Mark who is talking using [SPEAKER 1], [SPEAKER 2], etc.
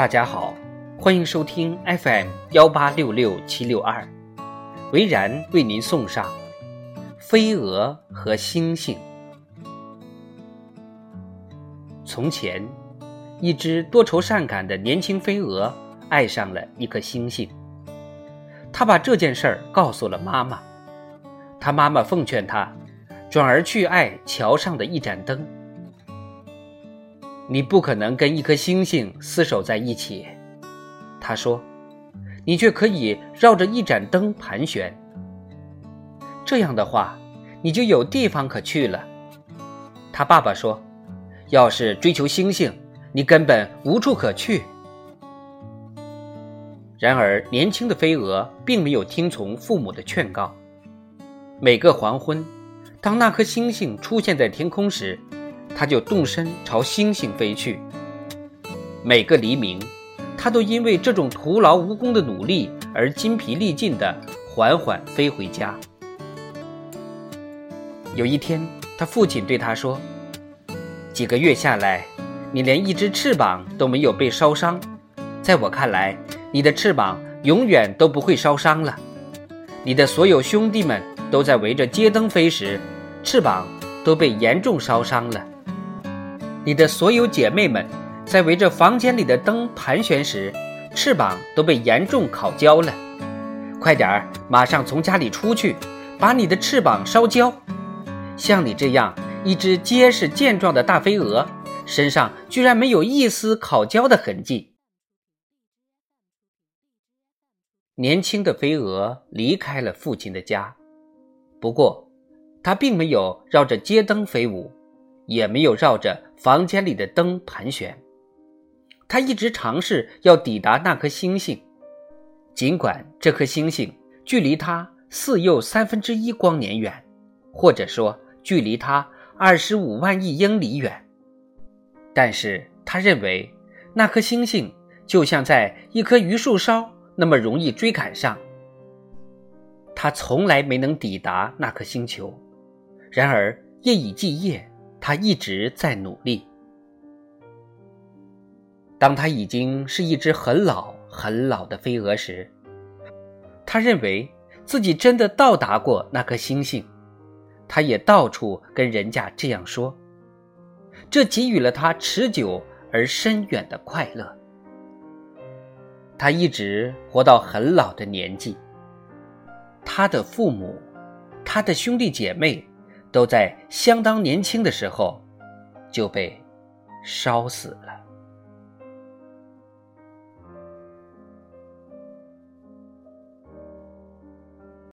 [SPEAKER 1] 大家好，欢迎收听 FM 幺八六六七六二，维然为您送上《飞蛾和星星》。从前，一只多愁善感的年轻飞蛾爱上了一颗星星，他把这件事儿告诉了妈妈，他妈妈奉劝他，转而去爱桥上的一盏灯。你不可能跟一颗星星厮守在一起，他说，你却可以绕着一盏灯盘旋。这样的话，你就有地方可去了。他爸爸说，要是追求星星，你根本无处可去。然而，年轻的飞蛾并没有听从父母的劝告。每个黄昏，当那颗星星出现在天空时，他就动身朝星星飞去。每个黎明，他都因为这种徒劳无功的努力而筋疲力尽地缓缓飞回家。有一天，他父亲对他说：“几个月下来，你连一只翅膀都没有被烧伤。在我看来，你的翅膀永远都不会烧伤了。你的所有兄弟们都在围着街灯飞时，翅膀都被严重烧伤了。”你的所有姐妹们，在围着房间里的灯盘旋时，翅膀都被严重烤焦了。快点儿，马上从家里出去，把你的翅膀烧焦。像你这样一只结实健壮的大飞蛾，身上居然没有一丝烤焦的痕迹。年轻的飞蛾离开了父亲的家，不过，它并没有绕着街灯飞舞。也没有绕着房间里的灯盘旋，他一直尝试要抵达那颗星星，尽管这颗星星距离他四又三分之一光年远，或者说距离他二十五万亿英里远。但是他认为那颗星星就像在一棵榆树梢那么容易追赶上。他从来没能抵达那颗星球，然而夜以继夜。他一直在努力。当他已经是一只很老很老的飞蛾时，他认为自己真的到达过那颗星星。他也到处跟人家这样说，这给予了他持久而深远的快乐。他一直活到很老的年纪。他的父母，他的兄弟姐妹。都在相当年轻的时候就被烧死了。